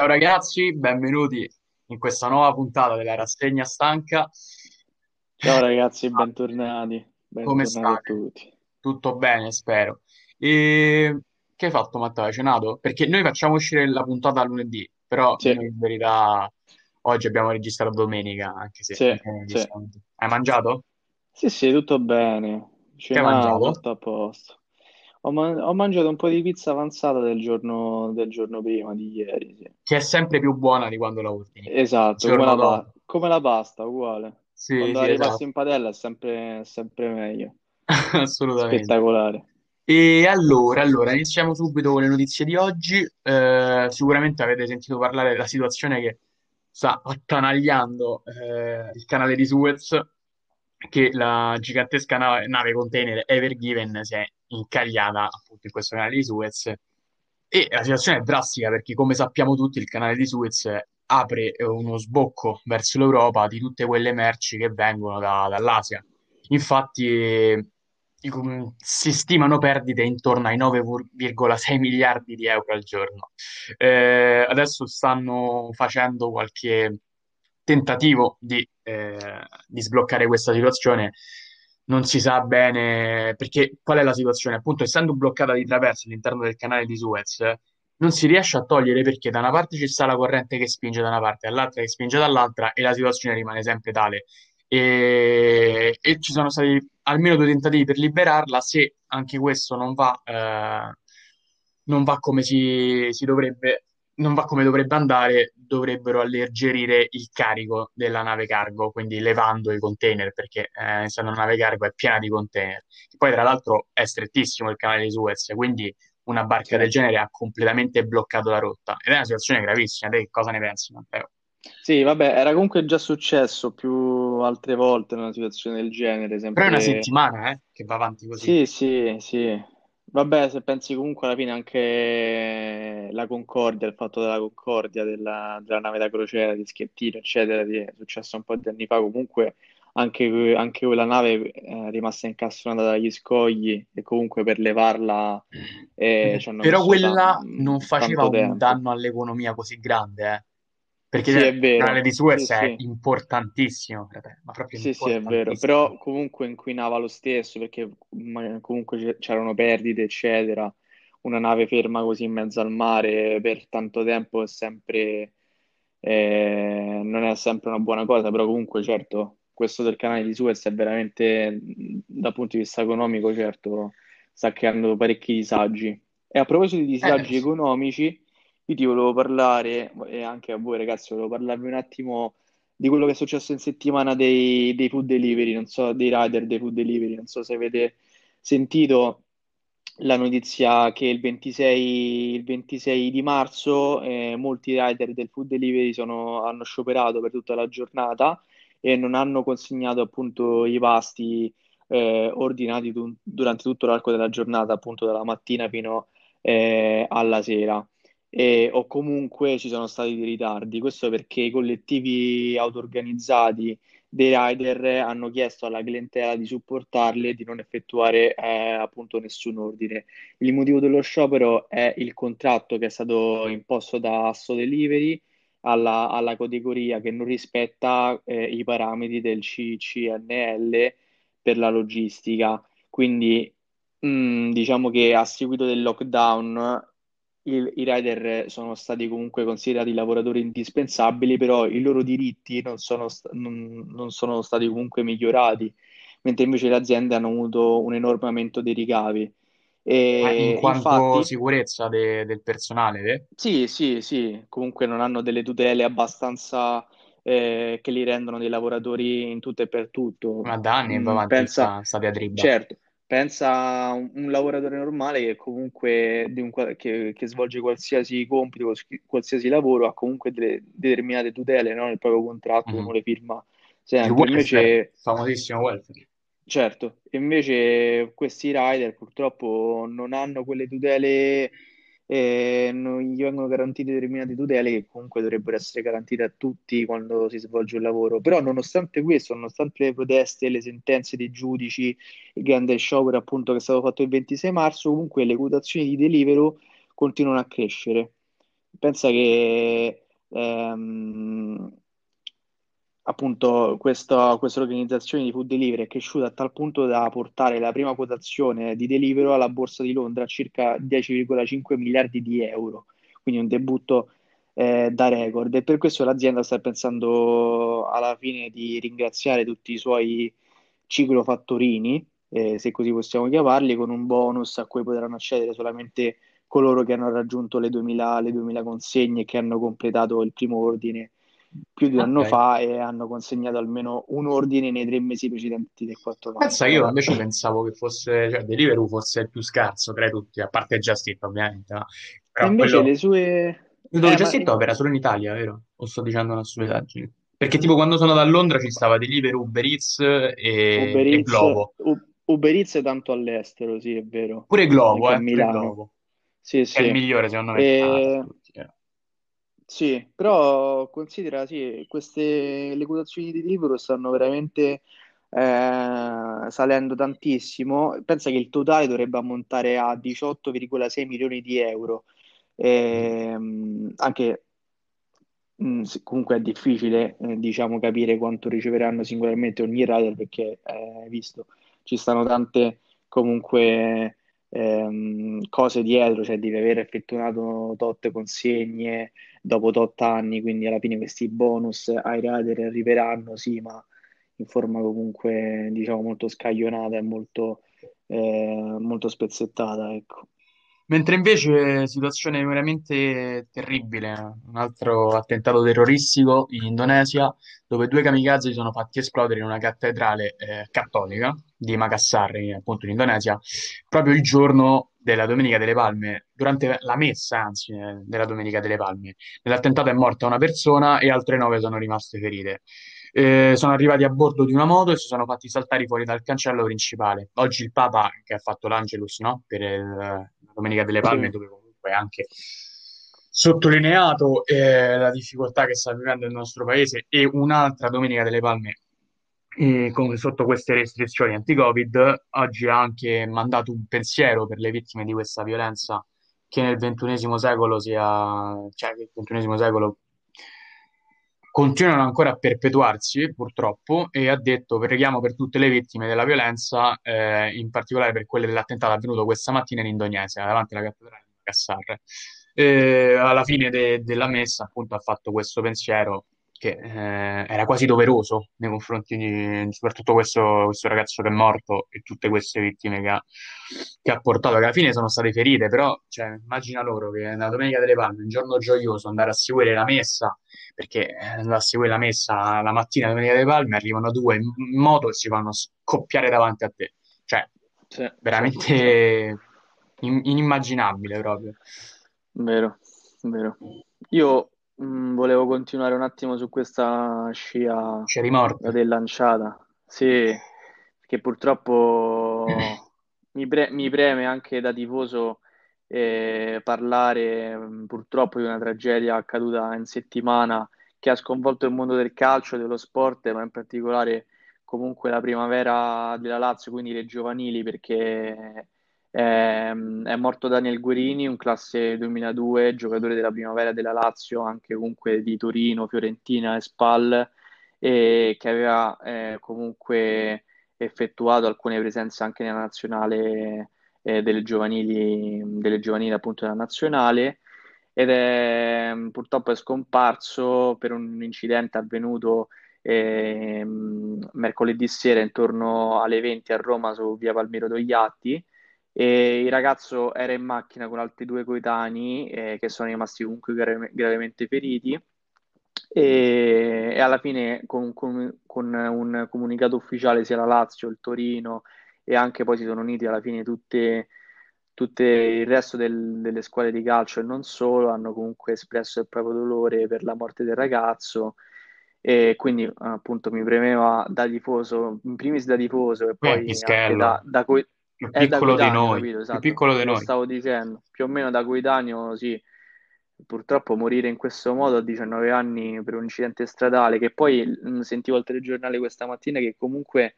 Ciao ragazzi, benvenuti in questa nuova puntata della rassegna stanca. Ciao ragazzi, bentornati, Come bentornati a state? tutti. Tutto bene, spero. E che hai fatto, Matteo? Hai cenato? Perché noi facciamo uscire la puntata lunedì, però Sì, in verità oggi abbiamo registrato domenica, anche se sì, sì. Hai mangiato? sì, sì, tutto bene. Che hai Cenato, mangiato? tutto a posto. Ho, man- ho mangiato un po' di pizza avanzata del giorno, del giorno prima, di ieri, sì. Che è sempre più buona di quando la ordini. Esatto, come la, pa- come la pasta, uguale. Sì, Quando sì, la ripassi esatto. in padella è sempre, sempre meglio. Assolutamente. Spettacolare. E allora, allora, iniziamo subito con le notizie di oggi. Eh, sicuramente avete sentito parlare della situazione che sta attanagliando eh, il canale di Suez, che la gigantesca nave, nave container Ever Given si è incagliata appunto in questo canale di Suez. E la situazione è drastica perché, come sappiamo tutti, il canale di Suez apre uno sbocco verso l'Europa di tutte quelle merci che vengono da- dall'Asia. Infatti, si stimano perdite intorno ai 9,6 miliardi di euro al giorno. Eh, adesso stanno facendo qualche tentativo di, eh, di sbloccare questa situazione. Non si sa bene perché qual è la situazione. Appunto, essendo bloccata di traverso all'interno del canale di Suez, non si riesce a togliere perché da una parte ci sta la corrente che spinge da una parte, dall'altra che spinge dall'altra e la situazione rimane sempre tale e, e ci sono stati almeno due tentativi per liberarla. Se anche questo non va, eh, non va come si, si dovrebbe, non va come dovrebbe andare, dovrebbero alleggerire il carico della nave cargo, quindi levando i container, perché eh, essendo una nave cargo è piena di container. Poi, tra l'altro, è strettissimo il canale di Suez, quindi una barca del genere ha completamente bloccato la rotta. Ed è una situazione gravissima. Te cosa ne pensi, Matteo? Sì, vabbè, era comunque già successo più altre volte in una situazione del genere, Però è una sempre settimana, eh, che va avanti così. Sì, sì, sì. Vabbè, se pensi comunque alla fine anche la Concordia, il fatto della Concordia, della, della nave da crociera, di Schettino, eccetera, di- è successo un po' di anni fa, comunque anche, anche quella nave è rimasta incastronata dagli scogli e comunque per levarla eh, Però quella non faceva un tempo. danno all'economia così grande, eh. Perché Sì, il canale di vero, sì, Suez è sì. importantissimo, fratello, ma proprio Sì, sì, è vero, però comunque inquinava lo stesso perché comunque c'erano perdite, eccetera. Una nave ferma così in mezzo al mare per tanto tempo è sempre, eh, non è sempre una buona cosa, però comunque certo, questo del canale di Suez è veramente, dal punto di vista economico, certo, sta creando parecchi disagi. E a proposito di Eh, disagi economici, io ti volevo parlare, e anche a voi ragazzi, volevo parlarvi un attimo di quello che è successo in settimana dei, dei food delivery, non so, dei rider dei food delivery, non so se avete sentito la notizia che il 26, il 26 di marzo eh, molti rider del food delivery sono- hanno scioperato per tutta la giornata e non hanno consegnato appunto i pasti eh, ordinati du- durante tutto l'arco della giornata, appunto dalla mattina fino eh, alla sera e- o comunque ci sono stati dei ritardi. Questo perché i collettivi auto-organizzati dei rider hanno chiesto alla clientela di supportarli e di non effettuare eh, appunto nessun ordine. Il motivo dello sciopero è il contratto che è stato imposto da Asso Delivery alla, alla categoria che non rispetta eh, i parametri del CCNL per la logistica. Quindi Mm, diciamo che a seguito del lockdown il- i rider sono stati comunque considerati lavoratori indispensabili, però i loro diritti non sono, st- non- non sono stati comunque migliorati, mentre invece le aziende hanno avuto un enorme aumento dei ricavi. ma in E quanto infatti, sicurezza de- del personale, te? sì, sì, sì, comunque non hanno delle tutele abbastanza eh, che li rendono dei lavoratori in tutto e per tutto. Ma da anni va Mm, avanti pensa, sta, sta diatriba. certo, pensa a un, un lavoratore normale che comunque un che, che svolge qualsiasi compito, quals- qualsiasi lavoro, ha comunque delle determinate tutele, no, nel proprio contratto, uno Mhm. le firma Il sempre. welfare, Invece famosissimo welfare. Certo, invece questi rider purtroppo non hanno quelle tutele, eh, non gli vengono garantite determinate tutele che comunque dovrebbero essere garantite a tutti quando si svolge un lavoro. Però nonostante questo, nonostante le proteste, le sentenze dei giudici, il grande sciopero appunto che è stato fatto il 26 marzo, comunque le quotazioni di Deliveroo continuano a crescere. pensa che ehm, appunto questa, organizzazione di food delivery è cresciuta a tal punto da portare la prima quotazione di Deliveroo alla borsa di Londra a circa 10,5 miliardi di euro, quindi un debutto eh, da record. E per questo l'azienda sta pensando alla fine di ringraziare tutti i suoi ciclofattorini, eh, se così possiamo chiamarli, con un bonus a cui potranno accedere solamente coloro che hanno raggiunto le 2000, le 2000 consegne e che hanno completato il primo ordine più di un anno Ok. fa e hanno consegnato almeno un ordine nei tre mesi precedenti del 4 Pensa, maggio. io invece pensavo che fosse, cioè, Deliveroo fosse il più scarso tra tutti, a parte Just Eat, ovviamente, no? E Però invece quello... le sue... Dove Eh, Just ma opera solo in Italia, vero? O sto dicendo una stupidaggine? Perché tipo quando sono da Londra ci stava Deliveroo, Uber Eats e, Uber e Eats, Glovo. U- Uber Eats è tanto all'estero, sì, è vero, Pure a eh, pure. Glovo. Sì, Che è il sì. migliore secondo me E... Sì, però considera, sì, queste le quotazioni di Deliveroo stanno veramente eh, salendo tantissimo. Pensa che il totale dovrebbe ammontare a 18,6 milioni di euro. Ehm, anche mh, se- comunque è difficile, eh, diciamo, capire quanto riceveranno singolarmente ogni rider perché, eh, visto, ci stanno tante comunque ehm, cose dietro, cioè devi aver effettuato tot consegne dopo tot anni, quindi alla fine questi bonus ai rider arriveranno, sì, ma in forma comunque, diciamo, molto scaglionata e molto, eh, molto spezzettata, ecco. Mentre invece situazione veramente terribile, un altro attentato terroristico in Indonesia, dove due kamikaze si sono fatti esplodere in una cattedrale eh, cattolica di Makassar, appunto in Indonesia, proprio il giorno della Domenica delle Palme, durante la messa, anzi, eh, della Domenica delle Palme. Nell'attentato è morta una persona e altre nove sono rimaste ferite. Eh, sono arrivati a bordo di una moto e si sono fatti saltare fuori dal cancello principale. Oggi il Papa, che ha fatto l'Angelus, no? Per il- la Domenica delle Sì, Palme, dove comunque anche sottolineato eh, la difficoltà che sta vivendo il nostro paese e un'altra Domenica delle Palme eh, con- sotto queste restrizioni anti-Covid, oggi ha anche mandato un pensiero per le vittime di questa violenza che nel ventunesimo secolo sia, cioè che il ventunesimo secolo continuano ancora a perpetuarsi, purtroppo, e ha detto preghiamo per tutte le vittime della violenza, eh, in particolare per quelle dell'attentato avvenuto questa mattina in Indonesia, davanti alla cattedrale di Makassar. E alla fine de- della messa, appunto, ha fatto questo pensiero che eh, era quasi doveroso nei confronti di soprattutto questo, questo ragazzo che è morto e tutte queste vittime che ha, che ha portato, che alla fine sono state ferite, però cioè, immagina loro che nella Domenica delle Palme, un giorno gioioso, andare a seguire la messa perché eh, andare a seguire la messa la mattina Domenica delle Palme, arrivano due in moto e si fanno scoppiare davanti a te. Cioè, sì, veramente in- inimmaginabile proprio. vero, vero. Io mh, volevo continuare un attimo su questa scia C'è di morte. dell'anciata. Sì, che purtroppo mi, pre- mi preme anche da tifoso eh, parlare mh, purtroppo di una tragedia accaduta in settimana che ha sconvolto il mondo del calcio dello sport, ma in particolare comunque la primavera della Lazio, quindi le giovanili, perché Ehm, è morto Daniel Guerini, un classe 2002, giocatore della primavera della Lazio, anche comunque di Torino, Fiorentina e Spal, e che aveva eh, comunque effettuato alcune presenze anche nella nazionale eh, delle giovanili, delle giovanili appunto della nazionale. Ed è purtroppo è scomparso per un incidente avvenuto ehm, mercoledì sera intorno alle 20 a Roma su via Palmiro Togliatti e il ragazzo era in macchina con altri due coetanei eh, che sono rimasti comunque grave- gravemente feriti. E, e alla fine con, con- con un comunicato ufficiale sia la Lazio, il Torino e anche poi si sono uniti alla fine tutte, tutte il resto del- delle squadre di calcio e non solo hanno comunque espresso il proprio dolore per la morte del ragazzo. E quindi appunto mi premeva da tifoso, in primis da tifoso e poi anche da, da, coi- più da piccolo di noi, capito? più Esatto, piccolo di noi. stavo dicendo, più o meno da coetaneo, sì. Purtroppo morire in questo modo a 19 anni per un incidente stradale, che poi mh, sentivo al telegiornale questa mattina che comunque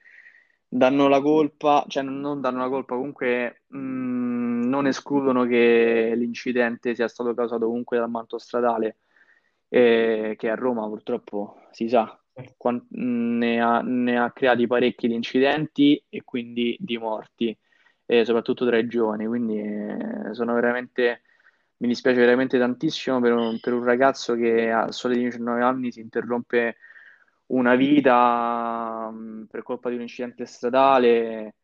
danno la colpa, cioè non non danno la colpa, comunque mh, non escludono che l'incidente sia stato causato comunque dal manto stradale, eh, che a Roma purtroppo si sa, ne ha, ne ha creati parecchi di incidenti e quindi di morti, eh, soprattutto tra i giovani. Quindi eh, sono veramente, mi dispiace veramente tantissimo per un, per un ragazzo che a soli 19 anni si interrompe una vita mm, per colpa di un incidente stradale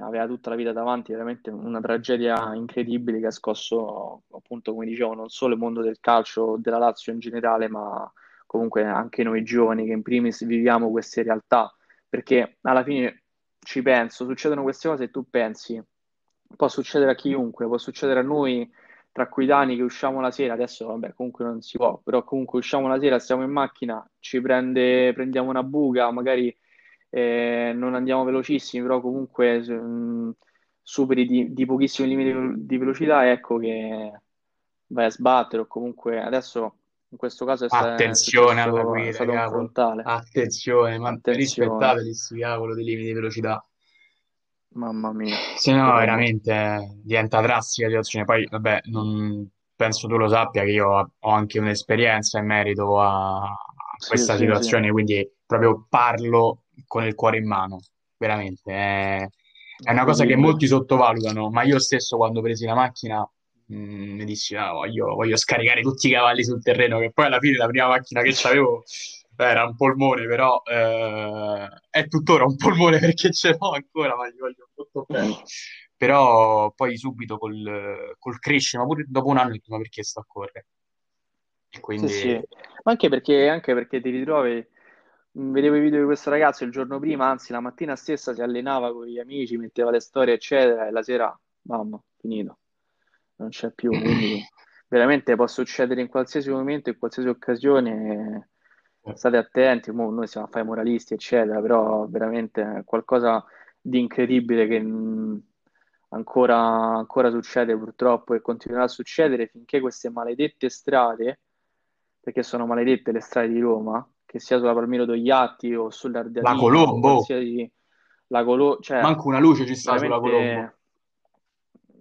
aveva tutta la vita davanti, veramente una tragedia incredibile che ha scosso, appunto, come dicevo, non solo il mondo del calcio, della Lazio in generale, ma comunque anche noi giovani che in primis viviamo queste realtà, perché alla fine ci penso, succedono queste cose e tu pensi, può succedere a chiunque, può succedere a noi tra coetanei che usciamo la sera, adesso vabbè comunque non si può, però comunque usciamo la sera, stiamo in macchina, ci prende, prendiamo una buca, magari eh, non andiamo velocissimi, però comunque mh, mm, superi di, di pochissimi limiti di velocità, ecco che vai a sbattere o comunque adesso in questo caso è, sta- Attenzione è alla è guida, stato un cavolo. frontale. Attenzione, ma Attenzione, rispettate sti cavolo dei limiti di velocità. Mamma mia, Se no, veramente. diventa drastica la situazione. Poi, vabbè, non penso tu lo sappia che io ho anche un'esperienza in merito a a Sì, questa sì, sì, situazione, quindi proprio parlo con il cuore in mano, veramente. È, è una cosa che molti sottovalutano, ma io stesso quando presi la macchina mh, mi dissi, "Ah, voglio, voglio scaricare tutti i cavalli sul terreno, che poi alla fine la prima macchina che avevo era un polmone, però eh, è tuttora un polmone perché ce l'ho ancora, ma gli voglio molto bene. Però poi subito col, col crescere, ma pure dopo un anno, ho detto, ma perché sto a correre? E Sì, quindi sì, ma anche perché, anche perché ti ritrovi, vedevo i video di questo ragazzo il giorno prima, anzi la mattina stessa si allenava con gli amici, metteva le storie, eccetera, e la sera, mamma, finito, non c'è più, quindi veramente può succedere in qualsiasi momento, in qualsiasi occasione, state attenti, noi siamo a fare moralisti, eccetera, però veramente è qualcosa di incredibile che ancora, ancora succede purtroppo e continuerà a succedere finché queste maledette strade perché sono maledette le strade di Roma, che sia sulla Palmiro Togliatti o la sull'Ardeatino o Colombo, la Colo, cioè manco una luce ci sta sulla Colombo.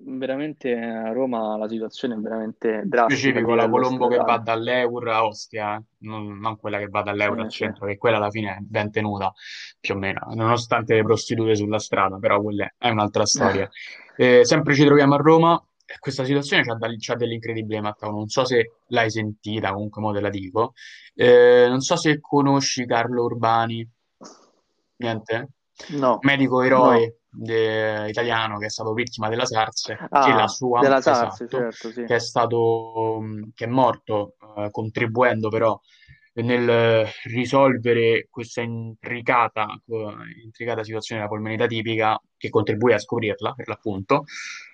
Veramente a Roma la situazione è veramente drastica specifico la Colombo che va dall'Eur a Ostia, eh, non, non quella che va Sì, dall'Eur al sì. centro, che quella alla fine è ben tenuta, più o meno, nonostante le prostitute sulla strada, però quella è un'altra storia. Eh, sempre ci troviamo a Roma, questa situazione c'ha, c'ha dell'incredibile, Matteo, non so se l'hai sentita, comunque mo te la dico, Eh, non so se conosci Carlo Urbani, niente? No, Medico no. De- italiano che è stato vittima della SARS, che la Ah, sua, della SARS, esatto, certo, sì. che è stato, mh, che è morto, eh, contribuendo però nel risolvere questa intricata, eh, intricata situazione della polmonite atipica, che contribuì a scoprirla, per l'appunto.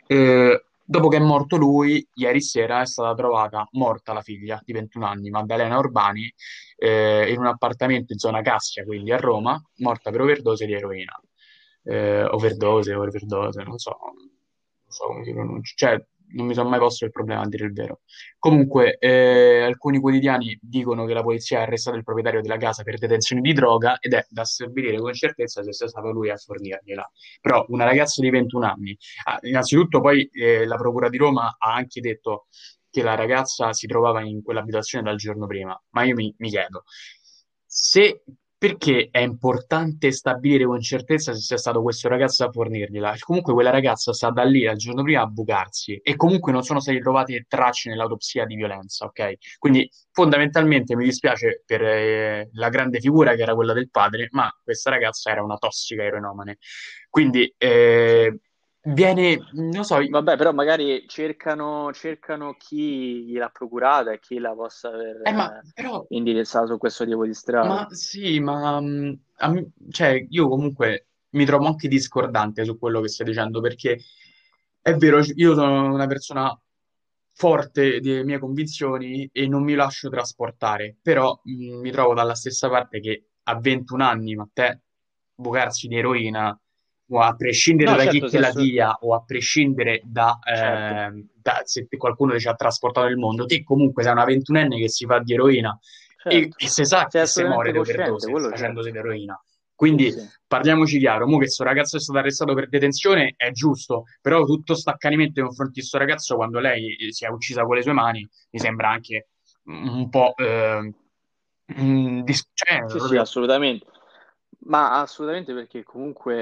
Eh, dopo che è morto lui, ieri sera è stata trovata morta la figlia di 21 anni, Maddalena Urbani, eh, in un appartamento in zona Cassia, quindi a Roma, morta per overdose di eroina. Eh, overdose, overdose, non so, non so come si pronuncia, cioè non mi sono mai posto il problema a dire il vero. Comunque, eh, alcuni quotidiani dicono che la polizia ha arrestato il proprietario della casa per detenzione di droga ed è da stabilire con certezza se sia stato lui a fornirgliela. Però una ragazza di 21 anni, ah, innanzitutto poi eh, la Procura di Roma ha anche detto che la ragazza si trovava in quell'abitazione dal giorno prima, ma io mi, mi chiedo se perché è importante stabilire con certezza se sia stato questo ragazzo a fornirgliela. Comunque quella ragazza sta da lì al giorno prima a bucarsi e comunque non sono state trovate tracce nell'autopsia di violenza, ok? Quindi fondamentalmente mi dispiace per eh, la grande figura che era quella del padre, ma questa ragazza era una tossica eroinomane. Quindi eh, viene, non so, Vabbè, però magari cercano, cercano chi gliel'ha procurata e chi la possa aver eh, ma eh, però indirizzato su questo tipo di Ma strade. sì, ma a me- cioè, io comunque mi trovo anche discordante su quello che stai dicendo perché è vero, io sono una persona forte delle mie convinzioni e non mi lascio trasportare, però mh, mi trovo dalla stessa parte che a 21 anni, ma te, bucarsi di eroina, o a prescindere No, da chi certo, te se la assolut- dia, o a prescindere da, certo, ehm, da se qualcuno ci ha trasportato nel mondo, te comunque sei una ventunenne che si fa di eroina e, certo. e se sa che se muore di overdose facendosi certo. l'eroina. Quindi sì. parliamoci chiaro, mo che questo ragazzo è stato arrestato per detenzione è giusto, però tutto sto accanimento nei confronti di questo ragazzo quando lei si è uccisa con le sue mani mi sembra anche un po'... Eh, dis- cioè, Sì, sì, proprio... assolutamente. Ma assolutamente perché comunque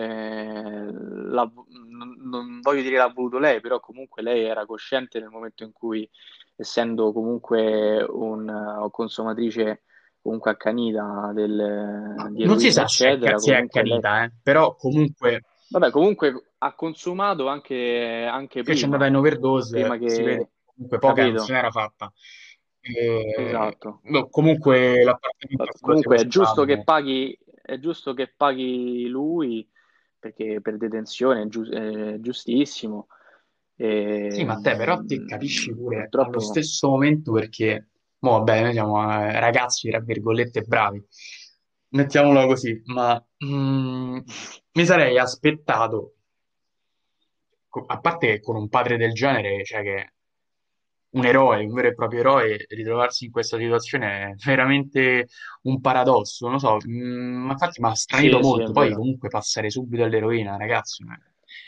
la- non, non voglio dire l'ha voluto lei, però comunque lei era cosciente nel momento in cui, essendo comunque un consumatrice comunque accanita del, di Non si eroina, sa eccetera, se è comunque lei, accanita, eh, però comunque vabbè, comunque ha consumato anche, anche che c'è andata prima, in overdose, prima si vede che, che comunque poca non se capito? n'era fatta. Eh, Esatto. no, comunque Comunque è giusto che paghi, è giusto che paghi lui perché per detenzione è, giu- è giustissimo. Sì, E, ma te però te capisci mh, pure allo purtroppo stesso momento perché, mo, vabbè, noi siamo eh, ragazzi, tra virgolette, bravi, mettiamolo così, ma mm, mi sarei aspettato, a parte che con un padre del genere, cioè che un eroe, un vero e proprio eroe, ritrovarsi in questa situazione è veramente un paradosso, non so, mm, ma infatti mi ha stranito sì, molto, poi vero. comunque passare subito all'eroina, ragazzi, ma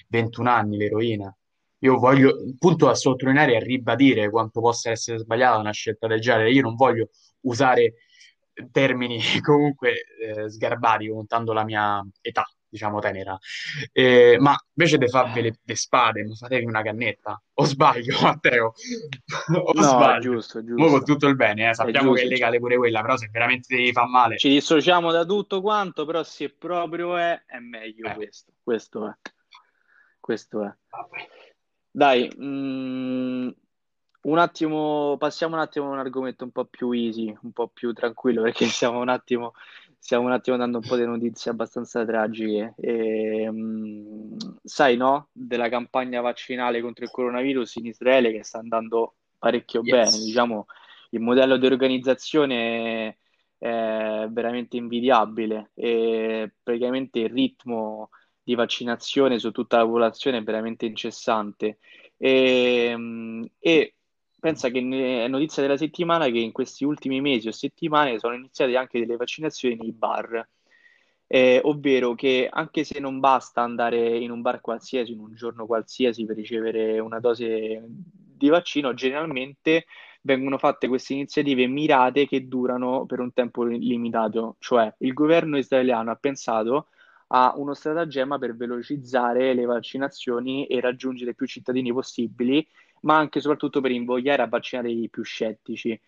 21 anni l'eroina. Io voglio, punto a sottolineare e a ribadire quanto possa essere sbagliata una scelta del genere. Io non voglio usare termini comunque eh, sgarbati, contando la mia età, diciamo tenera. Eh, ma invece di farvi le, le spade, mi fatevi una cannetta. O sbaglio, Matteo? O No, è sbaglio? giusto, è Mo con giusto, tutto il bene, eh, è sappiamo che è giusto. Ci, legale pure quella, però se veramente ti fa male, ci dissociamo da tutto quanto, però se proprio è, è meglio eh, questo. Questo è. Questo è. vabbè. Dai, mm, un attimo, passiamo un attimo a un argomento un po' più easy, un po' più tranquillo, perché stiamo un attimo, stiamo un attimo dando un po' di notizie abbastanza tragiche. E, mm, sai, no? Della campagna vaccinale contro il coronavirus in Israele che sta andando parecchio bene. Yes. Diciamo, il modello di organizzazione è veramente invidiabile e praticamente il ritmo di vaccinazione su tutta la popolazione è veramente incessante. E, mh, e pensa che è notizia della settimana che in questi ultimi mesi o settimane sono iniziate anche delle vaccinazioni nei bar. Eh, ovvero che anche se non basta andare in un bar qualsiasi, in un giorno qualsiasi per ricevere una dose di vaccino, generalmente vengono fatte queste iniziative mirate che durano per un tempo limitato. Cioè, il governo israeliano ha pensato a uno stratagemma per velocizzare le vaccinazioni e raggiungere più cittadini possibili, ma anche e soprattutto per invogliare a vaccinare i più scettici.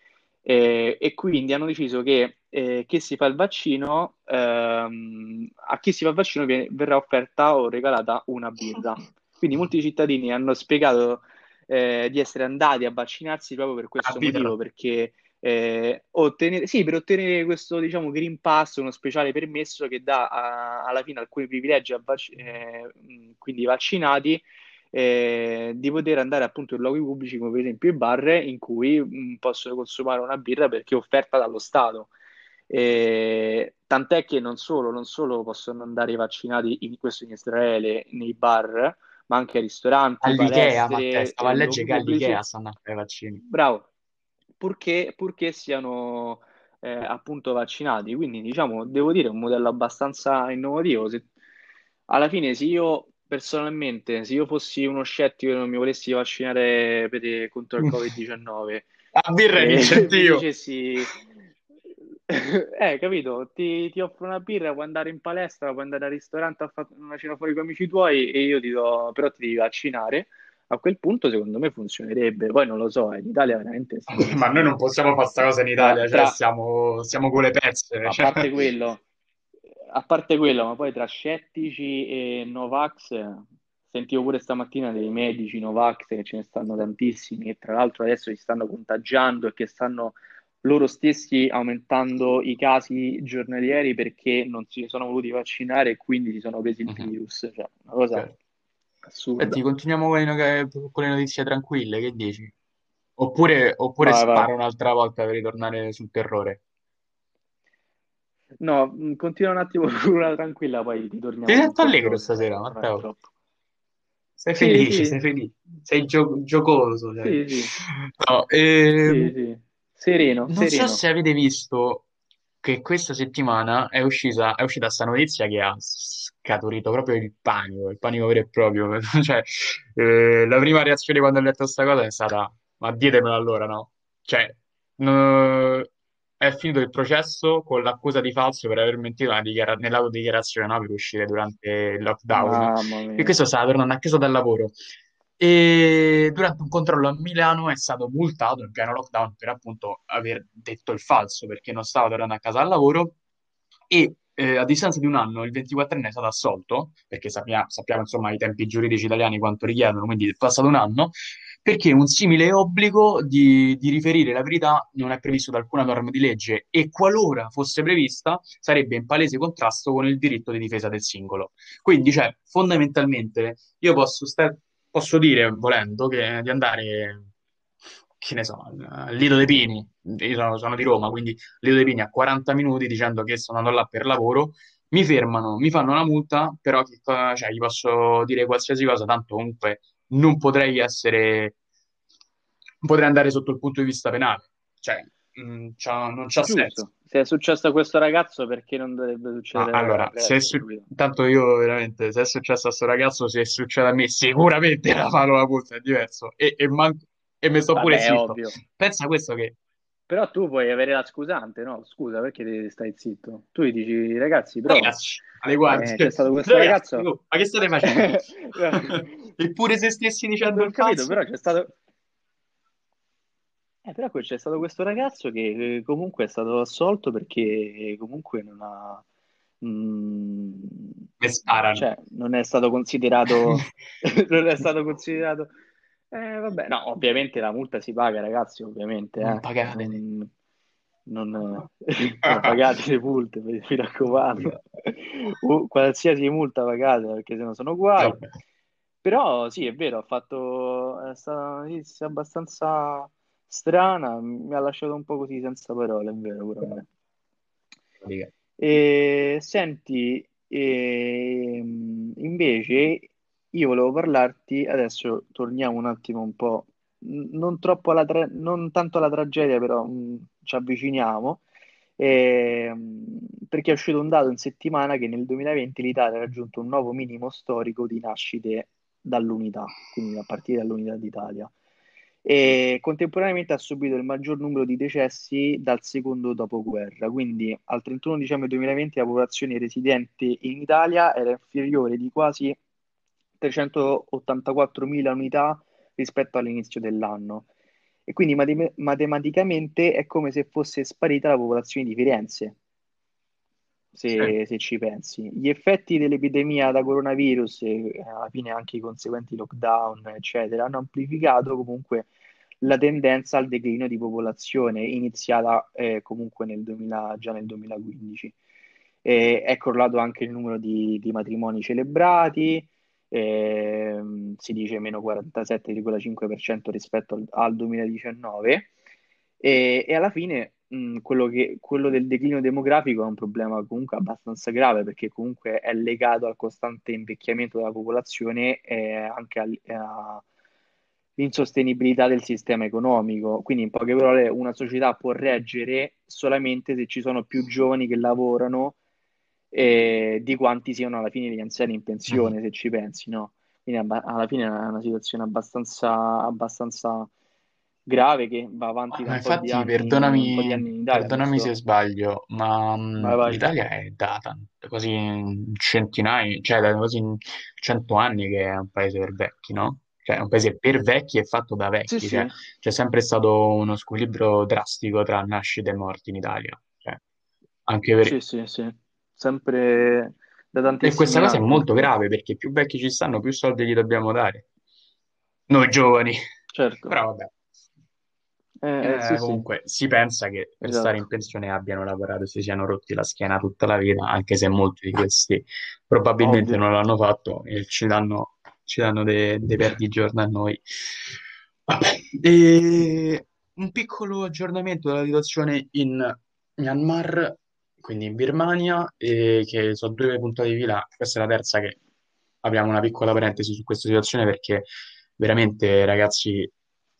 Eh, e quindi hanno deciso che eh, chi si fa il vaccino, ehm, a chi si fa il vaccino viene- verrà offerta o regalata una birra. Quindi molti cittadini hanno spiegato eh, di essere andati a vaccinarsi proprio per A questo birra. motivo, perché eh, ottenere, sì, per ottenere questo, diciamo, Green Pass, uno speciale permesso che dà a- alla fine alcuni privilegi a vac- eh, quindi vaccinati, eh, di poter andare appunto in luoghi pubblici come per esempio i bar in cui mh, possono consumare una birra perché è offerta dallo Stato. Eh, tant'è che non solo, non solo possono andare i vaccinati in questo in Israele nei bar, ma anche ai ristoranti, All'Ikea, palestre, stavo a eh, leggere che all'Ikea stanno a fare i vaccini. Bravo, purché, purché siano eh, appunto vaccinati. Quindi, diciamo, devo dire, è un modello abbastanza innovativo. Se- alla fine, se io personalmente, se io fossi uno scettico e non mi volessi vaccinare per- contro il Covid-19 La birra e mi incentivo. dicessi, eh, capito, ti, ti offro una birra, puoi andare in palestra, puoi andare al ristorante a fare una cena fuori con amici tuoi e io ti do, però ti devi vaccinare. A quel punto, secondo me, funzionerebbe. Poi non lo so, eh, in Italia veramente Ma noi non possiamo fare sta cosa in tra, Italia, cioè tra- siamo, siamo con le pezze. a cioè. parte quello, a parte quello, ma poi tra scettici e Novax, sentivo pure stamattina dei medici Novax che ce ne stanno tantissimi, che tra l'altro adesso si stanno contagiando e che stanno loro stessi aumentando i casi giornalieri perché non si sono voluti vaccinare e quindi si sono presi il Mhm. virus. Cioè, una cosa Ok. Senti, assurda. continuiamo con le, no- con le notizie tranquille, che dici? Oppure, oppure Vai, vai. un'altra volta per ritornare sul terrore. No, mh, continua un attimo con una tranquilla, poi Ti ritorniamo sul sento allegro stasera, Matteo. Sei Sì, felice, sei sì, felice, sei gio- giocoso, sei. sì, sì, No, sì, ehm, sì. Sereno, non so sereno. se avete visto, che questa settimana è uscita, è uscita sta notizia che ha scaturito proprio il panico, il panico vero e proprio. Cioè, eh, la prima reazione quando ho letto questa cosa è stata, ma dietemelo allora, no? Cioè, no- è finito il processo con l'accusa di falso per aver mentito nella dichiara- nell'autodichiarazione, no? Per uscire durante il lockdown. E questo stava tornando a casa dal lavoro. E durante un controllo a Milano è stato multato in pieno lockdown per appunto aver detto il falso perché non stava tornando a casa dal lavoro e eh, a distanza di un anno il 24enne è stato assolto perché sappia- sappiamo insomma i tempi giuridici italiani quanto richiedono, quindi è passato un anno perché un simile obbligo di, di riferire la verità non è previsto da alcuna norma di legge e qualora fosse prevista sarebbe in palese contrasto con il diritto di difesa del singolo. Quindi, cioè, fondamentalmente io posso, sta- posso dire, volendo, che, di andare, che ne so, al Lido dei Pini, io sono, sono di Roma, quindi Lido dei Pini a 40 minuti dicendo che sto andando là per lavoro, mi fermano, mi fanno una multa, però cioè, gli posso dire qualsiasi cosa, tanto comunque non potrei essere, potrei andare sotto il punto di vista penale, cioè, mh, c'ha- non c'ha senso. Giusto. Se è successo a questo ragazzo, perché non dovrebbe succedere al allora, se è su- tanto io veramente, se è successo a sto ragazzo, se succede a me, sicuramente la mano la puzza è diverso. E, e, man- e mi sto pure Vabbè, è zitto. Pensa a questo che, Però tu puoi avere la scusante, no? Scusa, perché stai zitto? Tu gli dici, ragazzi, però ragazzi, alle guardie, eh, c'è stato questo ragazzi, ragazzo... oh, ma che state facendo? Eppure se stessi dicendo il capito, falso, però c'è stato... Eh, però c'è stato questo ragazzo che eh, comunque è stato assolto perché comunque non ha... mm, sparano. cioè, non è stato considerato... non è stato considerato... Eh, vabbè, no, ovviamente la multa si paga, ragazzi, ovviamente, Non eh. pagate. Non, non, non pagate le multe, mi raccomando. O qualsiasi multa pagate, perché sennò sono guai. Vabbè. Però sì, è vero, ha fatto è stata una notizia abbastanza strana, mi ha lasciato un po' così senza parole, è vero, pure a me. E, senti, ehm, invece io volevo parlarti, adesso torniamo un attimo un po', non troppo alla tra- non tanto alla tragedia, però mh, ci avviciniamo, ehm, perché è uscito un dato in settimana che nel 2020 l'Italia ha raggiunto un nuovo minimo storico di nascite dall'unità, quindi a partire dall'unità d'Italia. E contemporaneamente ha subito il maggior numero di decessi dal secondo dopoguerra, quindi al 31 dicembre 2020 la popolazione residente in Italia era inferiore di quasi 384.000 unità rispetto all'inizio dell'anno. E quindi matem- matematicamente è come se fosse sparita la popolazione di Firenze, se, se ci pensi. Gli effetti dell'epidemia da coronavirus e alla fine anche i conseguenti lockdown, eccetera, hanno amplificato comunque la tendenza al declino di popolazione iniziata eh, comunque nel 2000 già nel 2015. Eh, è crollato anche il numero di, di matrimoni celebrati, ehm, si dice meno 47,5% rispetto al, al 2019 e, e alla fine mh, quello che- quello del declino demografico è un problema comunque abbastanza grave perché comunque è legato al costante invecchiamento della popolazione e anche al- all'insostenibilità del sistema economico. Quindi, in poche parole, una società può reggere solamente se ci sono più giovani che lavorano eh, di quanti siano alla fine gli anziani in pensione, se ci pensi, no? Quindi abba- alla fine è una situazione abbastanza, abbastanza grave che va avanti da infatti, anni, perdonami, in Italia perdonami se sbaglio, ma mh, Vai, vai. l'Italia è da tan- quasi in centinaia, cioè da quasi cento anni che è un paese per vecchi, no? Cioè è un paese per vecchi e fatto da Sì, vecchi, sì, cioè c'è sempre stato uno squilibrio drastico tra nascite e morti in Italia, cioè, anche per... sì, sì, sì. Sempre da E tantissimi questa cosa è molto grave perché più vecchi ci stanno, più soldi gli dobbiamo dare. Noi giovani. Certo. Però vabbè. Eh, eh, sì, sì, comunque si pensa che per stare in esatto. pensione abbiano lavorato e si siano rotti la schiena tutta la vita, anche se molti di questi probabilmente Ovvio. non l'hanno fatto e ci danno, ci danno dei, dei perdigiorni a noi. Vabbè, e un piccolo aggiornamento della situazione in Myanmar, quindi in Birmania, e che sono due puntate di fila. Questa è la terza che apriamo una piccola parentesi su questa situazione perché veramente, ragazzi,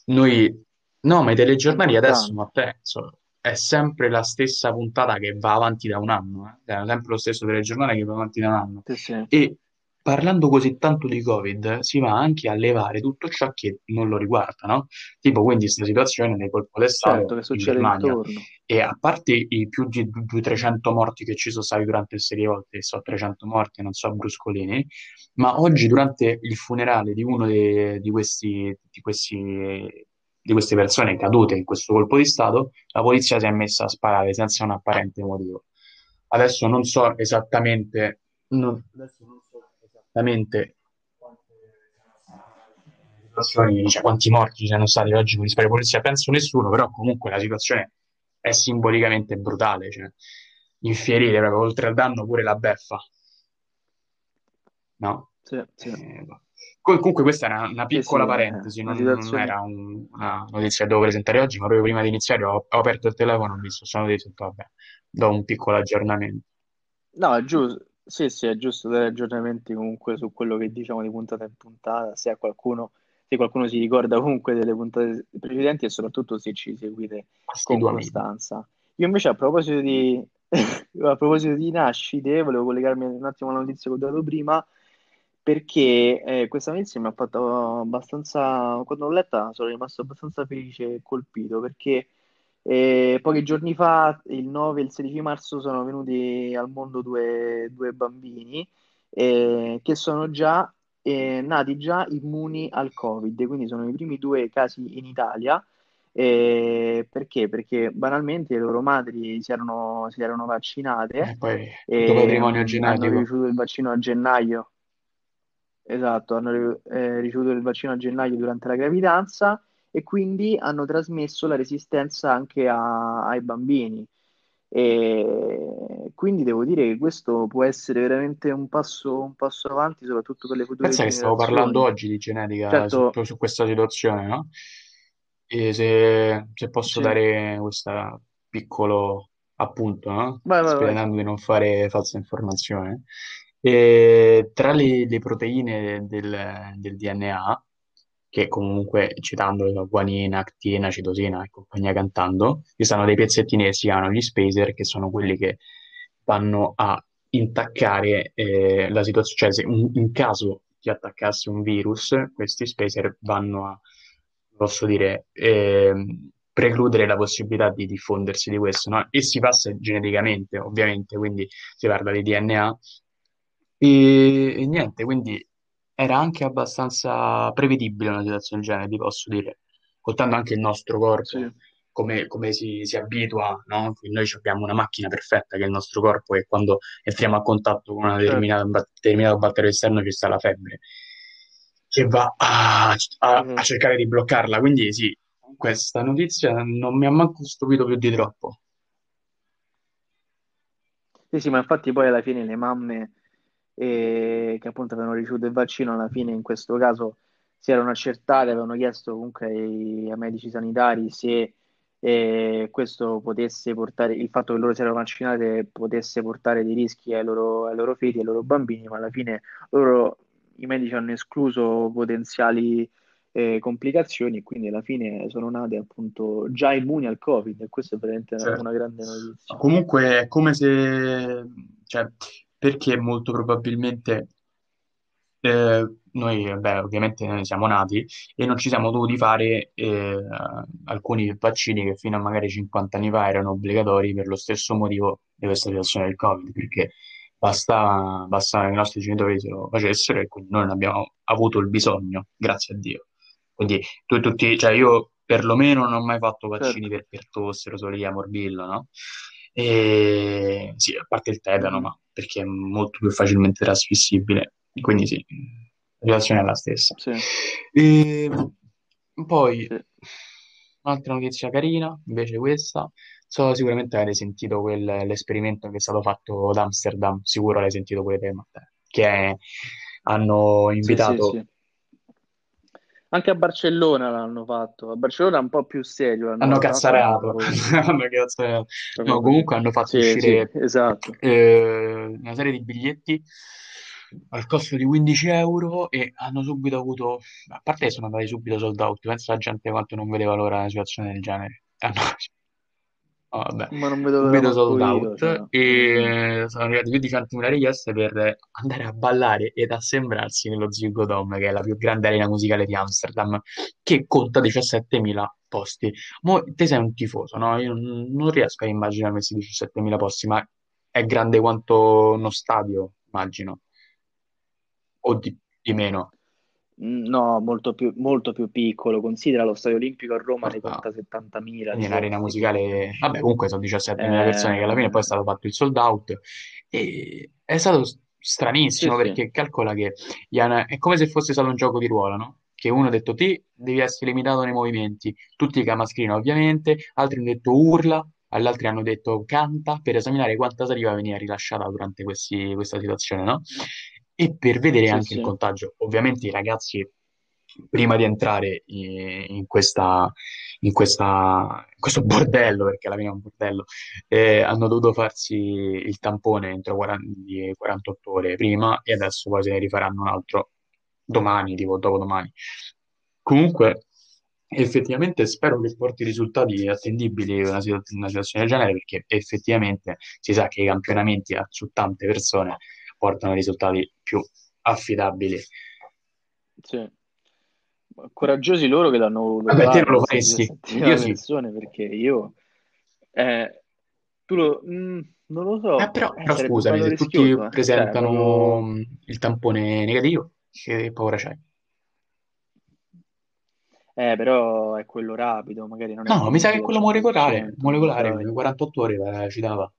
noi... No, ma i telegiornali adesso, ma penso, è sempre la stessa puntata che va avanti da un anno, eh. È sempre lo stesso telegiornale che va avanti da un anno. Sì, sì. E parlando così tanto di Covid, si va anche a levare tutto ciò che non lo riguarda, no? Tipo, quindi, questa situazione nel colpo Certo, d'Estato che in succede Germania. intorno. E a parte i più di 200-300 morti che ci sono stati durante il serie volte, so 300 morti, non so bruscolini, ma oggi durante il funerale di uno de- di questi, di questi- di queste persone cadute in questo colpo di Stato, la polizia si è messa a sparare senza un apparente motivo. Adesso non so esattamente, non- adesso non situazioni, cioè quanti morti ci siano stati oggi con gli spari polizia, penso nessuno, però comunque la situazione è simbolicamente brutale, cioè infierire proprio oltre al danno pure la beffa, no? Sì, sì. Eh. Com- comunque questa era una piccola sì, è parentesi, non, non era un- una notizia che dovevo presentare oggi, ma proprio prima di iniziare ho, ho aperto il telefono, ho visto questa notizia e vabbè, do un piccolo aggiornamento. No, è giusto, sì, sì, è giusto dare aggiornamenti comunque su quello che diciamo di puntata in puntata, se a qualcuno, se qualcuno si ricorda comunque delle puntate precedenti e soprattutto se ci seguite con costanza. Io invece a proposito di, a proposito di nascite, volevo collegarmi un attimo alla notizia che ho dato prima, perché eh, questa notizia mi ha fatto abbastanza, quando l'ho letta sono rimasto abbastanza felice e colpito, perché e pochi giorni fa, il 9 e il 16 marzo, sono venuti al mondo due, due bambini eh, che sono già eh, nati già immuni al Covid, quindi sono i primi due casi in Italia. Eh, perché? Perché banalmente le loro madri si erano, si erano E vaccinate poi e patrimonio mm, hanno genetico. ricevuto il vaccino a gennaio Esatto, hanno eh, ricevuto il vaccino a gennaio durante la gravidanza e quindi hanno trasmesso la resistenza anche a- ai bambini. E quindi devo dire che questo può essere veramente un passo, un passo avanti, soprattutto per le future Pensa che stavo parlando oggi di genetica su, Certo, su questa situazione, no? E se, se posso sì, dare questo piccolo appunto, no? vai, vai, vai. Sperando di non fare falsa informazione. E tra le, le proteine del, del DNA, che comunque citando la guanina, actina, citosina e compagnia cantando, ci stanno dei pezzettini che si chiamano gli spacer, che sono quelli che vanno a intaccare eh, la situazione, cioè se un- in caso ti attaccasse un virus, questi spacer vanno a, posso dire, ehm, precludere la possibilità di diffondersi di questo, no? E si passa geneticamente, ovviamente, quindi si parla di DNA. E, e niente, quindi era anche abbastanza prevedibile una situazione del genere, ti posso dire, contando anche il nostro Sì, corpo, come, come si, si abitua, no? Noi abbiamo una macchina perfetta che è il nostro corpo e quando entriamo a contatto con una certo. determinata, un determinato batterio esterno ci sta la febbre, che va a, a- a Mhm. cercare di bloccarla. Quindi sì, questa notizia non mi ha manco stupito più di troppo. Sì, sì, ma infatti poi alla fine le mamme eh, che appunto avevano ricevuto il vaccino, alla fine in questo caso si erano accertate, avevano chiesto comunque ai, ai medici sanitari se eh, questo potesse portare, il fatto che loro si erano vaccinate potesse portare dei rischi ai loro, ai loro figli, ai loro bambini, ma alla fine loro, i medici hanno escluso potenziali eh, complicazioni e quindi alla fine sono nate appunto già immuni al Covid e questa è veramente una una Certo. grande notizia. Comunque è come se, cioè, perché molto probabilmente eh, noi, vabbè, ovviamente noi siamo nati e non ci siamo dovuti fare eh, alcuni vaccini che fino a magari 50 anni fa erano obbligatori per lo stesso motivo di questa situazione del Covid, perché bastava, bastava che i nostri genitori se lo facessero e quindi noi non abbiamo avuto il bisogno, grazie a Dio. Quindi tu, tutti, cioè io perlomeno non ho mai fatto vaccini Certo. per, per tosse, rosolia, morbillo, no? E sì, a parte il tetano, ma perché è molto più facilmente trasmissibile. Quindi sì, la situazione è la stessa. Sì, E poi sì. un'altra notizia carina, invece questa, so sicuramente avete sentito quel- l'esperimento che è stato fatto ad Amsterdam, sicuro l'hai sentito pure te, Matteo, che è- hanno invitato sì. Anche a Barcellona l'hanno fatto. A Barcellona è un po' più serio l'hanno Hanno cazzarato, proprio, hanno cazzarato. No, comunque hanno fatto Sì, sì, uscire esatto. eh, una serie di biglietti al costo di 15 euro e hanno subito avuto, a parte che sono andati subito sold out, pensa la gente quanto non vedeva l'ora una situazione del genere. Hanno- Oh, vabbè, Ma non vedo l'ora manco sold cioè. out mm, e sono arrivati più di 100.000 richieste per andare a ballare ed assembrarsi nello Ziggo Dome, che è la più grande arena musicale di Amsterdam, che conta 17.000 posti. Mo, te sei un tifoso, no? Io non, non riesco a immaginare questi 17.000 posti, ma è grande quanto uno stadio, immagino, o di, di meno. No, molto più, molto più piccolo. Considera lo Stadio Olimpico a Roma ne Guarda, conta 70.000 quindi quindi musicale, vabbè, comunque sono 17.000 persone che alla fine poi è eh, stato fatto il sold out. E è stato sì, stranissimo sì, perché calcola che hanno- è come se fosse stato un gioco di ruolo, no? Che uno ha detto ti devi essere limitato nei movimenti, tutti camascrino ovviamente, altri hanno detto urla, agli altri hanno detto canta. Per esaminare quanta saliva veniva rilasciata durante questi- questa situazione, no? E per vedere sì, anche il sì. contagio. Ovviamente i ragazzi prima di entrare in, questa, in questa- in questo bordello, perché alla fine è un bordello, eh, hanno dovuto farsi il tampone entro 40, di 48 ore prima e adesso se ne rifaranno un altro domani, tipo dopodomani. Comunque, effettivamente spero che porti risultati attendibili una, situ- una situazione del genere, perché effettivamente si sa che i campionamenti su tante persone portano risultati più affidabili. Sì. Coraggiosi loro che l'hanno voluto Vabbè, te non lo faresti, io 17.000 sì. perché io, eh, tu lo, mm, non lo Eh, so, però, eh, però scusami, se tutti eh. Cioè, presentano mh, il tampone negativo, che paura c'hai? eh, però è quello rapido, magari non è No, mi sa che è quello molecolare, 100%, non lo molecolare, come 48 ore eh, ci dava.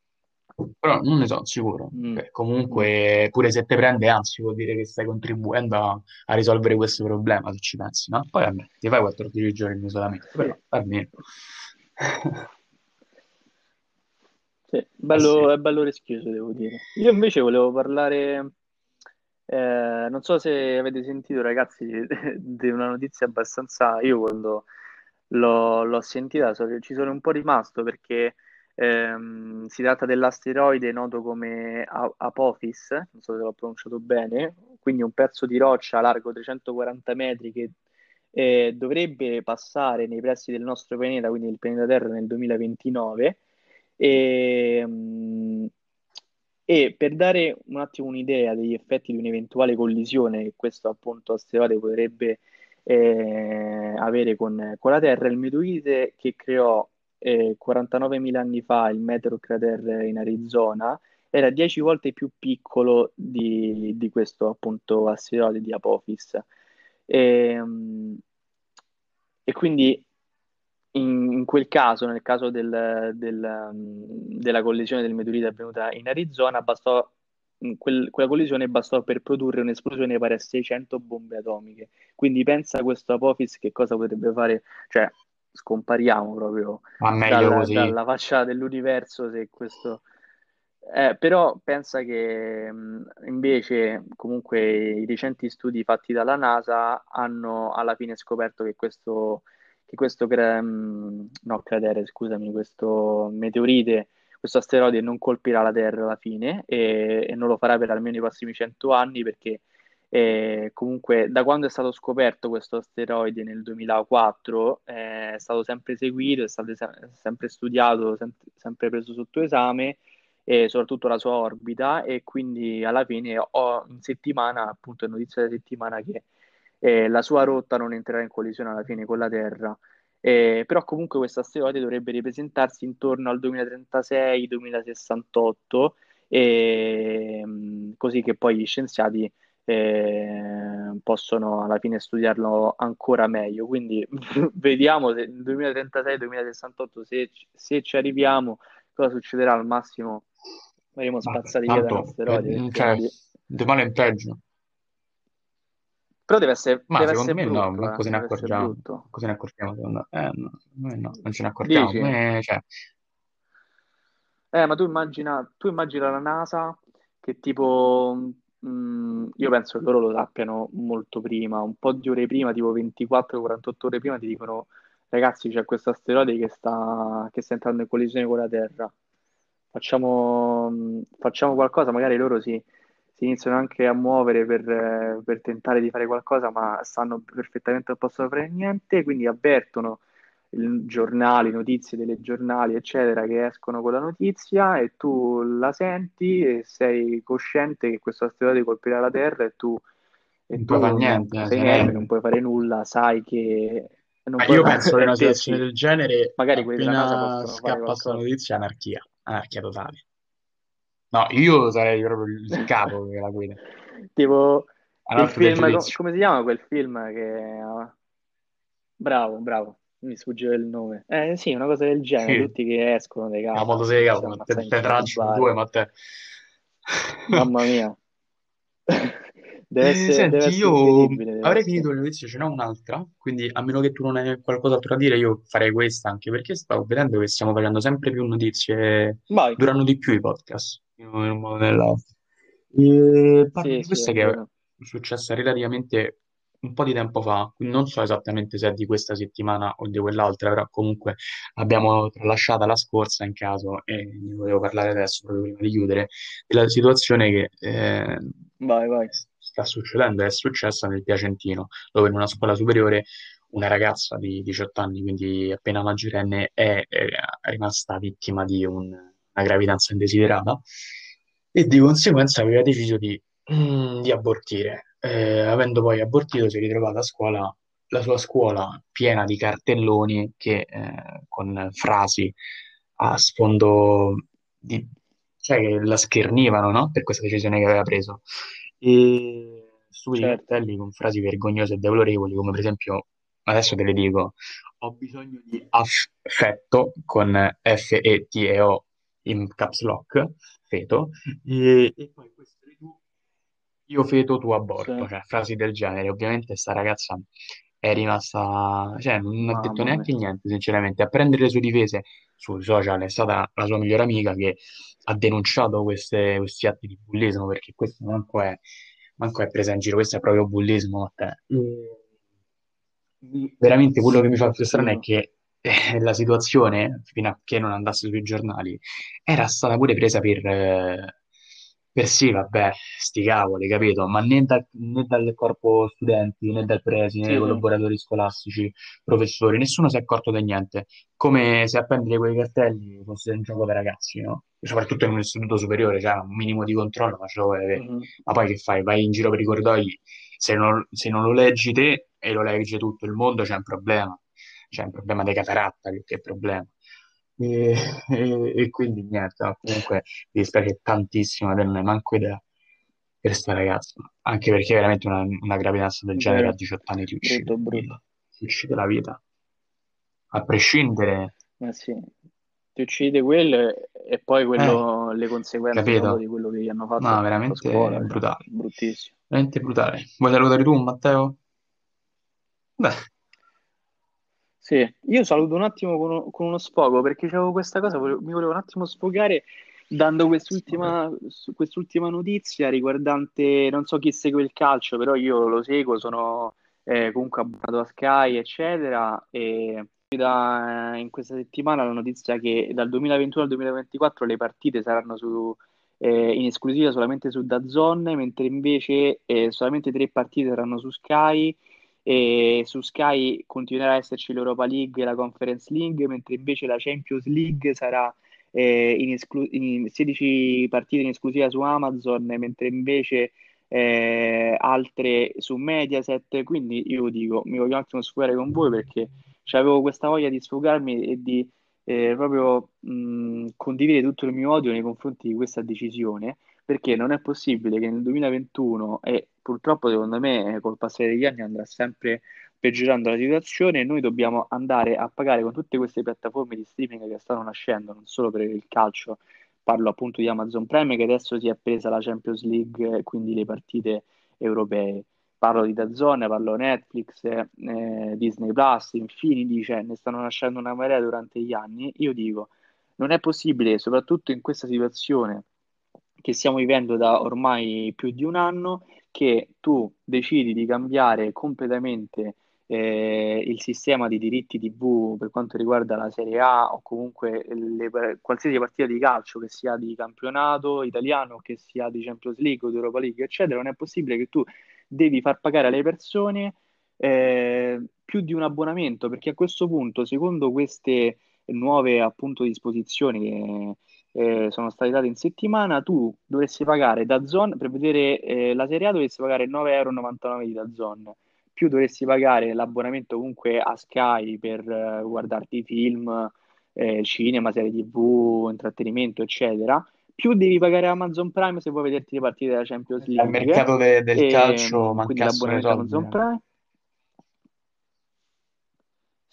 Però non ne sono sicuro. Mm, Che mm. comunque, pure se te prende, anzi, vuol dire che stai contribuendo a, a risolvere questo problema, se ci pensi, no? Poi vabbè, ti fai 14 giorni di isolamento, però almeno. sì, Eh sì. bello, è bello rischioso, devo dire. Io invece volevo parlare, eh, non so se avete sentito, ragazzi, di una notizia abbastanza... Io quando l'ho l'ho sentita so- ci sono un po' rimasto perché ehm, si tratta dell'asteroide noto come Apophis, non so se l'ho pronunciato bene, quindi un pezzo di roccia largo 340 metri che eh, dovrebbe passare nei pressi del nostro pianeta, quindi il pianeta Terra, nel 2029 e, mh, e per dare un attimo un'idea degli effetti di un'eventuale collisione che questo appunto asteroide potrebbe eh, avere con, con la Terra, il meteorite che creò eh, 49.000 anni fa il Meteor Crater in Arizona era 10 volte più piccolo di, di questo appunto asteroide di Apophis. E, mh, e quindi in, in quel caso, nel caso del- del, um, della collisione del meteorite avvenuta in Arizona, bastò, in quel- quella collisione bastò per produrre un'esplosione pari a 600 bombe atomiche. Quindi pensa a questo Apophis che cosa potrebbe fare, cioè scompariamo proprio Ma meglio dal- così. dalla faccia dell'universo se questo... Eh, però pensa che invece comunque i recenti studi fatti dalla NASA hanno alla fine scoperto che questo che questo mh, no, cratere, scusami, questo meteorite, questo asteroide non colpirà la Terra alla fine e, e non lo farà per almeno i prossimi 100 anni perché eh, comunque da quando è stato scoperto questo asteroide nel 2004 eh, è stato sempre seguito, è stato se- sempre studiato, sem- sempre preso sotto esame e soprattutto la sua orbita e quindi alla fine ho in settimana, appunto è notizia della settimana che eh, la sua rotta non entrerà in collisione alla fine con la Terra. Eh, però comunque questo asteroide dovrebbe ripresentarsi intorno al 2036-2068, e, mh, così che poi gli scienziati eh, possono alla fine studiarlo ancora meglio. Quindi vediamo se nel 2036-2068 se, se ci arriviamo, cosa succederà al massimo. Vabbè, spazzati via da un tanto, asteroide eh, perché cioè, di male in peggio. Però deve essere, Ma deve secondo essere me no, brutto, manco eh? se ne accorgiamo. Cosa ne accorgiamo secondo me? Eh, no, no, non ce ne accorgiamo. Dici? Come, cioè, Eh, ma tu immagina, tu immagina la NASA che tipo, mh, io penso che loro lo sappiano molto prima, un po' di ore prima, tipo 24-48 ore prima, ti dicono, ragazzi, c'è questo asteroide che sta, che sta entrando in collisione con la Terra. Facciamo, mh, facciamo qualcosa, magari loro si, si iniziano anche a muovere per, per tentare di fare qualcosa, ma sanno perfettamente non possono fare niente, quindi avvertono il- giornali, notizie delle giornali, eccetera, che escono con la notizia e tu la senti e sei cosciente che questo asteroide colpirà la Terra e tu, e Non puoi fare tu non niente, eh, sei se niente, non puoi fare nulla, sai che non Ma puoi io penso che una situazione del genere, magari appena scappa questa notizia, anarchia, anarchia totale. No, io sarei proprio il capo che la guida. Tipo il film, come si chiama quel film che... Bravo, bravo, mi sfugge il nome. Eh sì, una cosa del genere, Sì, tutti che escono dai la campi, motosega, te, te tracciano due, ma te... Mamma mia. Deve Eh, essere, deve senti, essere io deve avrei finito le notizie, ce n'ho un'altra, quindi a meno che tu non hai qualcos'altro da dire, io farei questa, anche perché stavo vedendo che stiamo facendo sempre più notizie, Vai. durano di più i podcast, in un modo o nell'altro. E Sì, di sì, questa è che è vero. successa relativamente un po' di tempo fa, non so esattamente se è di questa settimana o di quell'altra, però comunque l'abbiamo tralasciata la scorsa in caso e ne volevo parlare adesso, proprio prima di chiudere, della situazione che eh, Vai, vai. sta succedendo, è successa nel Piacentino, dove in una scuola superiore una ragazza di 18 anni, quindi appena maggiorenne, è, è rimasta vittima di un- una gravidanza indesiderata e di conseguenza aveva deciso di, mm, di abortire. Eh, avendo poi abortito, si è ritrovata a scuola, la sua scuola piena di cartelloni che, eh, con frasi a sfondo di, cioè che la schernivano, no? Per questa decisione che aveva preso. E stupidi Certo. cartelli con frasi vergognose e deplorevoli, come per esempio, adesso te le dico, ho bisogno di affetto con F-E-T-E-O in caps lock, feto, e, e poi questo io feto, tu aborto, Sì. cioè frasi del genere. Ovviamente sta ragazza è rimasta, cioè non ha detto neanche mia. niente, sinceramente. A prendere le sue difese sui social è stata la sua migliore amica che ha denunciato queste- questi atti di bullismo, perché questo manco è, manco è presa in giro, questo è proprio bullismo a te. E veramente quello che mi fa più strano è che eh, la situazione, fino a che non andasse sui giornali, era stata pure presa per, eh, per sì, vabbè, sti cavoli, capito? Ma né, da- né dal corpo studenti, né dal preside, né dai collaboratori scolastici, professori, nessuno si è accorto di niente. Come se appendere quei cartelli fosse un gioco da ragazzi, no? Soprattutto in un istituto superiore, cioè un minimo di controllo, ma ce lo vuoi avere. Mhm. Ma poi che fai? Vai in giro per i corridoi, se non, se non lo leggi te e lo legge tutto il mondo, c'è un problema. C'è un problema di cataratta che problema. E, e- e quindi niente, no, comunque mi dispiace tantissimo, non hai manco idea per sta ragazza, anche perché veramente una, una gravidanza del genere a Vero. 18 anni ti uccide, Brutto, brutto. ti uccide la vita, a prescindere, Eh sì. Ti uccide quello e poi eh, quello, le conseguenze capito? di quello che gli hanno fatto No, veramente scuola, cioè, brutale, bruttissimo. veramente brutale. Vuoi salutare tu, Matteo? Beh, Io saluto un attimo con, con uno sfogo perché c'avevo questa cosa, mi volevo un attimo sfogare dando quest'ultima, quest'ultima notizia riguardante, non so chi segue il calcio, però io lo seguo, sono eh, comunque abbonato a Sky, eccetera, e da- in questa settimana la notizia che dal 2021 al 2024 le partite saranno su, eh, in esclusiva solamente su DAZN, mentre invece eh, solamente tre partite saranno su Sky e su Sky continuerà a esserci l'Europa League e la Conference League, mentre invece la Champions League sarà eh, in, esclu- in 16 partite in esclusiva su Amazon, mentre invece eh, altre su Mediaset. Quindi io dico, mi voglio un attimo sfogare con voi perché avevo questa voglia di sfogarmi e di eh, proprio mh, condividere tutto il mio odio nei confronti di questa decisione perché non è possibile che nel 2021, e purtroppo secondo me col passare degli anni andrà sempre peggiorando la situazione, noi dobbiamo andare a pagare con tutte queste piattaforme di streaming che stanno nascendo, non solo per il calcio, parlo appunto di Amazon Prime che adesso si è presa la Champions League, quindi le partite europee. Parlo di DAZN, parlo Netflix, eh, Disney Plus, Infinity, cioè ne stanno nascendo una marea durante gli anni. Io dico, non è possibile, soprattutto in questa situazione che stiamo vivendo da ormai più di un anno, che tu decidi di cambiare completamente eh, il sistema di diritti TV per quanto riguarda la Serie A o comunque le- qualsiasi partita di calcio, che sia di campionato italiano, che sia di Champions League o di Europa League, eccetera, non è possibile che tu devi far pagare alle persone eh, più di un abbonamento, perché a questo punto, secondo queste nuove appunto disposizioni che eh, sono state date in settimana, tu dovresti pagare da Zone per vedere eh, la Serie A dovresti pagare 9,99€ di Dazon, più dovresti pagare l'abbonamento comunque a Sky per eh, guardarti film, eh, cinema, serie TV, intrattenimento, eccetera. Più devi pagare Amazon Prime se vuoi vederti le partite della Champions League. Al mercato de- del E, calcio quindi mancassero i l'abbonamento. Amazon eh. Prime.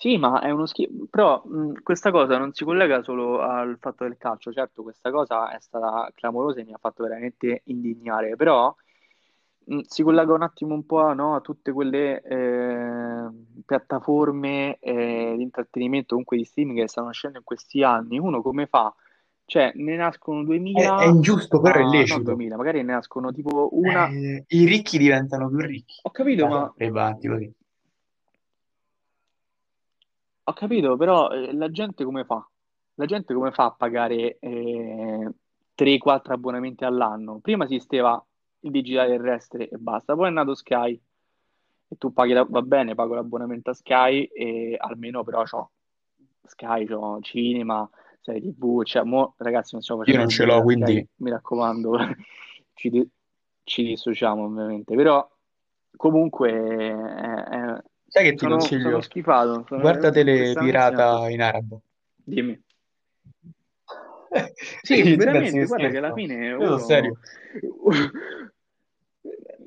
Sì, ma è uno schifo. Però mh, questa cosa non si collega solo al fatto del calcio. Certo, questa cosa è stata clamorosa e mi ha fatto veramente indignare. Però mh, si collega un attimo un po' no, a tutte quelle eh, piattaforme eh, di intrattenimento, comunque di streaming che stanno nascendo in questi anni. Uno come fa? Cioè, ne nascono È, è 2000, ingiusto, però è ma no lecito. 2000, magari ne nascono tipo una. Eh, I ricchi diventano più ricchi. Ho capito, Da ma sempre avanti così. Ho capito, però eh, la gente come fa? La gente come fa a pagare eh, 3-4 abbonamenti all'anno? Prima esisteva il digitale terrestre e basta, poi è nato Sky e tu paghi, la- va bene, pago l'abbonamento a Sky e almeno però c'ho Sky, c'ho cinema, serie TV, cioè, mo, ragazzi non stiamo Io facendo non ce l'ho, a Sky, quindi mi raccomando, ci, di- ci dissociamo ovviamente, però comunque eh, eh, sai che ti sono, sono consiglio? schifato, sono Guardatele onestamente pirata in arabo. Dimmi. Sì, veramente, guarda che alla scherzo? fine Io sono serio. uno...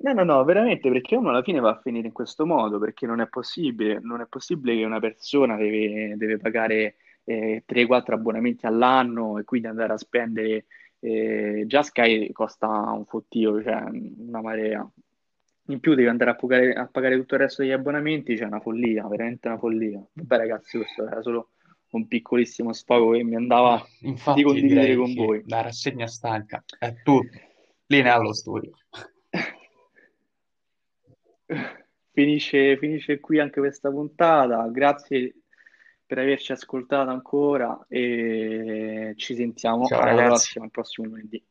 No, no, no, veramente, perché uno alla fine va a finire in questo modo, perché non è possibile, non è possibile che una persona deve, deve pagare eh, 3-4 abbonamenti all'anno e quindi andare a spendere, eh, già Sky costa un fottio, cioè una marea. In più devi andare a pagare, a pagare tutto il resto degli abbonamenti, cioè una follia, veramente una follia. Vabbè ragazzi, questo era solo un piccolissimo sfogo che mi andava di infatti condividere direi con voi. la rassegna stanca è tutto. Linea allo studio. Finisce, finisce qui anche questa puntata. Grazie per averci ascoltato ancora e ci sentiamo Ciao alla ragazzi. prossima, al prossimo lunedì.